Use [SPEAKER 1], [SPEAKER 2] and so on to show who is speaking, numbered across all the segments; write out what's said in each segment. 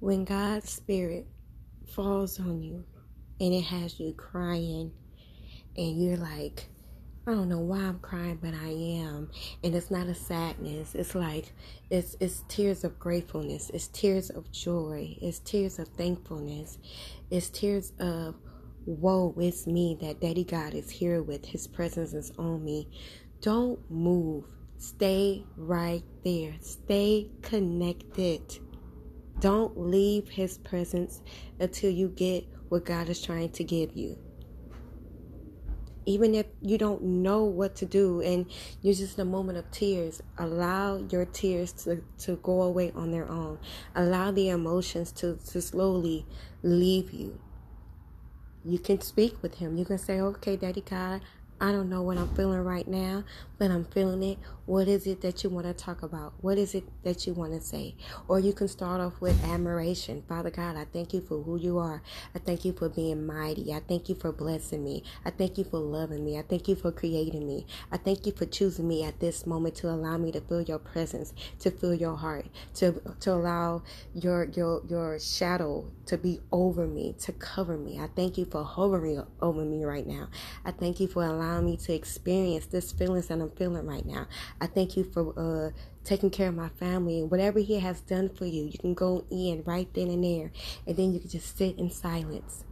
[SPEAKER 1] when God's Spirit falls on you and it has you crying, and you're like, I don't know why I'm crying, but I am. And it's not a sadness. It's like it's it's tears of gratefulness. It's tears of joy. It's tears of thankfulness. It's tears of woe it's me that Daddy God is here with his presence is on me. Don't move. Stay right there. Stay connected. Don't leave his presence until you get what God is trying to give you. Even if you don't know what to do and you're just in a moment of tears allow your tears to, to go away on their own. Allow the emotions to, to slowly leave you. You can speak with him. You can say okay daddy god I don't know what I'm feeling right now, but I'm feeling it. What is it that you want to talk about? What is it that you want to say? Or you can start off with admiration. Father God, I thank you for who you are. I thank you for being mighty. I thank you for blessing me. I thank you for loving me. I thank you for creating me. I thank you for choosing me at this moment to allow me to feel your presence, to feel your heart, to to allow your your your shadow to be over me, to cover me. I thank you for hovering over me right now. I thank you for allowing me to experience this feelings that I'm feeling right now. I thank you for uh, taking care of my family and whatever He has done for you. You can go in right then and there, and then you can just sit in silence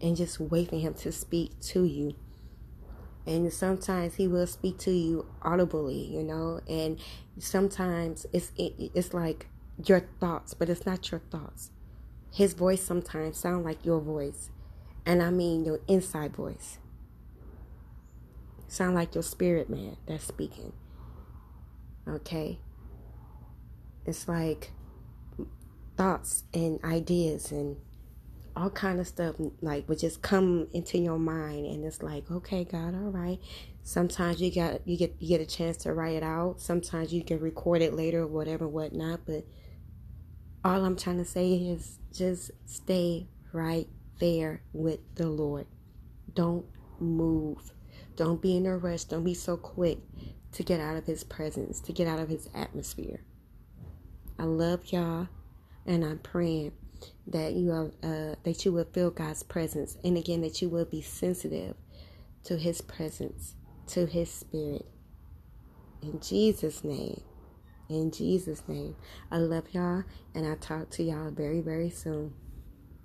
[SPEAKER 1] and just wait for Him to speak to you. And sometimes He will speak to you audibly, you know, and sometimes it's it, it's like your thoughts, but it's not your thoughts. His voice sometimes sound like your voice, and I mean your inside voice. Sound like your spirit man that's speaking. Okay? It's like thoughts and ideas and all kind of stuff like would just come into your mind and it's like okay god all right. Sometimes you got you get you get a chance to write it out. Sometimes you can record it later or whatever whatnot but all i'm trying to say is just stay right there with the lord. Don't move. Don't be in a rush. Don't be so quick to get out of his presence, to get out of his atmosphere. I love y'all and I'm praying that you are uh, that you will feel God's presence and again that you will be sensitive to his presence, to his spirit. In Jesus' name. In Jesus' name. I love y'all and I'll talk to y'all very, very soon.